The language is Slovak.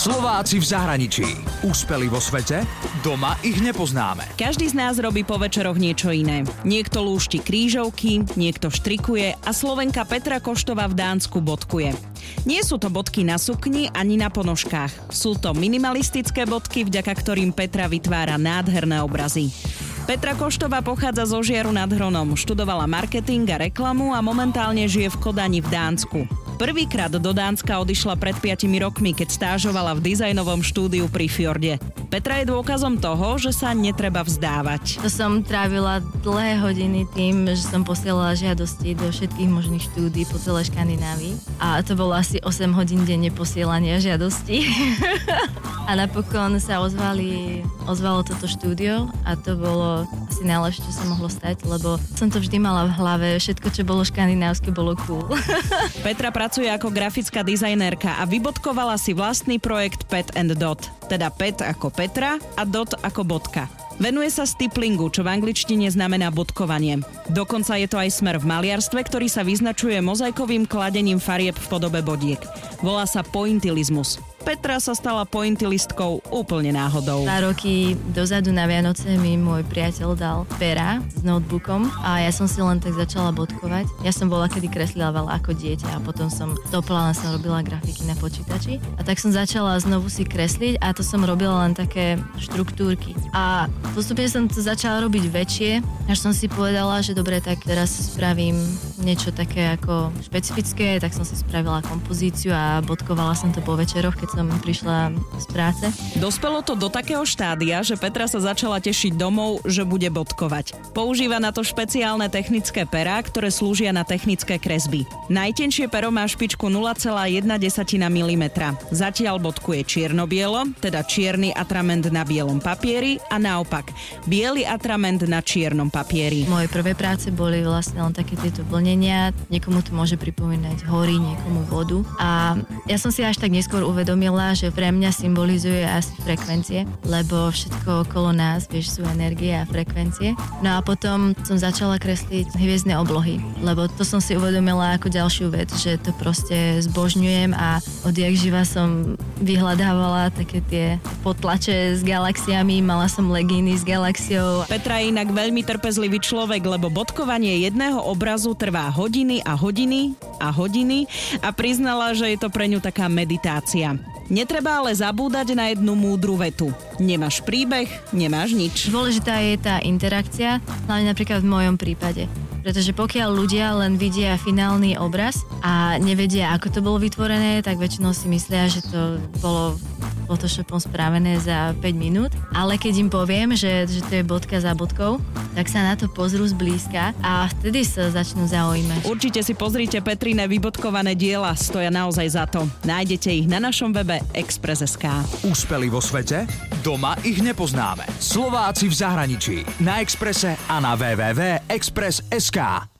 Slováci v zahraničí. Úspeli vo svete? Doma ich nepoznáme. Každý z nás robí po večeroch niečo iné. Niekto lúšti krížovky, niekto štrikuje a Slovenka Petra Koštova v Dánsku bodkuje. Nie sú to bodky na sukni ani na ponožkách. Sú to minimalistické bodky, vďaka ktorým Petra vytvára nádherné obrazy. Petra Koštová pochádza zo Žiaru nad Hronom, študovala marketing a reklamu a momentálne žije v Kodani v Dánsku. Prvýkrát do Dánska odišla pred 5 rokmi, keď stážovala v dizajnovom štúdiu pri Fjorde. Petra je dôkazom toho, že sa netreba vzdávať. To som trávila dlhé hodiny tým, že som posielala žiadosti do všetkých možných štúdí po celej Škandinávii. A to bolo asi 8 hodín denne posielania žiadosti. a napokon sa ozvali, ozvalo toto štúdio a to bolo asi najlepšie, čo sa mohlo stať, lebo som to vždy mala v hlave, všetko, čo bolo škandinávske, bolo cool. Petra pracuje ako grafická dizajnérka a vybodkovala si vlastný projekt Pet and Dot, teda Pet ako Petra a Dot ako bodka. Venuje sa stiplingu, čo v angličtine znamená bodkovanie. Dokonca je to aj smer v maliarstve, ktorý sa vyznačuje mozaikovým kladením farieb v podobe bodiek. Volá sa pointilizmus. Petra sa stala pointilistkou úplne náhodou. Dva roky dozadu na Vianoce mi môj priateľ dal pera s notebookom a ja som si len tak začala bodkovať. Ja som bola kedy kreslila veľa ako dieťa a potom som doplala som robila grafiky na počítači a tak som začala znovu si kresliť a to som robila len také štruktúrky. A postupne som to začala robiť väčšie, až som si povedala, že dobre, tak teraz spravím niečo také ako špecifické, tak som si spravila kompozíciu a bodkovala som to po večeroch, keď som prišla z práce. Dospelo to do takého štádia, že Petra sa začala tešiť domov, že bude bodkovať. Používa na to špeciálne technické perá, ktoré slúžia na technické kresby. Najtenšie pero má špičku 0,1 mm. Zatiaľ bodkuje čierno-bielo, teda čierny atrament na bielom papieri a naopak, biely atrament na čiernom papieri. Moje prvé práce boli vlastne len také tieto vlnenia, niekomu to môže pripomínať hory, niekomu vodu a ja som si až tak neskôr uvedomila, že pre mňa symbolizuje asi frekvencie, lebo všetko okolo nás, vieš, sú energie a frekvencie. No a potom som začala kresliť hviezdne oblohy, lebo to som si uvedomila ako ďalšiu vec, že to proste zbožňujem a odjak živa som vyhľadávala také tie potlače s galaxiami, mala som legíny s galaxiou. Petra je inak veľmi trpezlivý človek, lebo bodkovanie jedného obrazu trvá hodiny a hodiny a hodiny a priznala, že je to pre ňu taká meditácia. Netreba ale zabúdať na jednu múdru vetu. Nemáš príbeh, nemáš nič. Dôležitá je tá interakcia, hlavne napríklad v mojom prípade. Pretože pokiaľ ľudia len vidia finálny obraz a nevedia, ako to bolo vytvorené, tak väčšinou si myslia, že to bolo Photoshopom spravené za 5 minút, ale keď im poviem, že, že to je bodka za bodkou, tak sa na to pozrú zblízka a vtedy sa začnú zaujímať. Určite si pozrite Petrine vybodkované diela, stoja naozaj za to. Nájdete ich na našom webe Express.sk. Úspeli vo svete? Doma ich nepoznáme. Slováci v zahraničí. Na Exprese a na www.express.sk.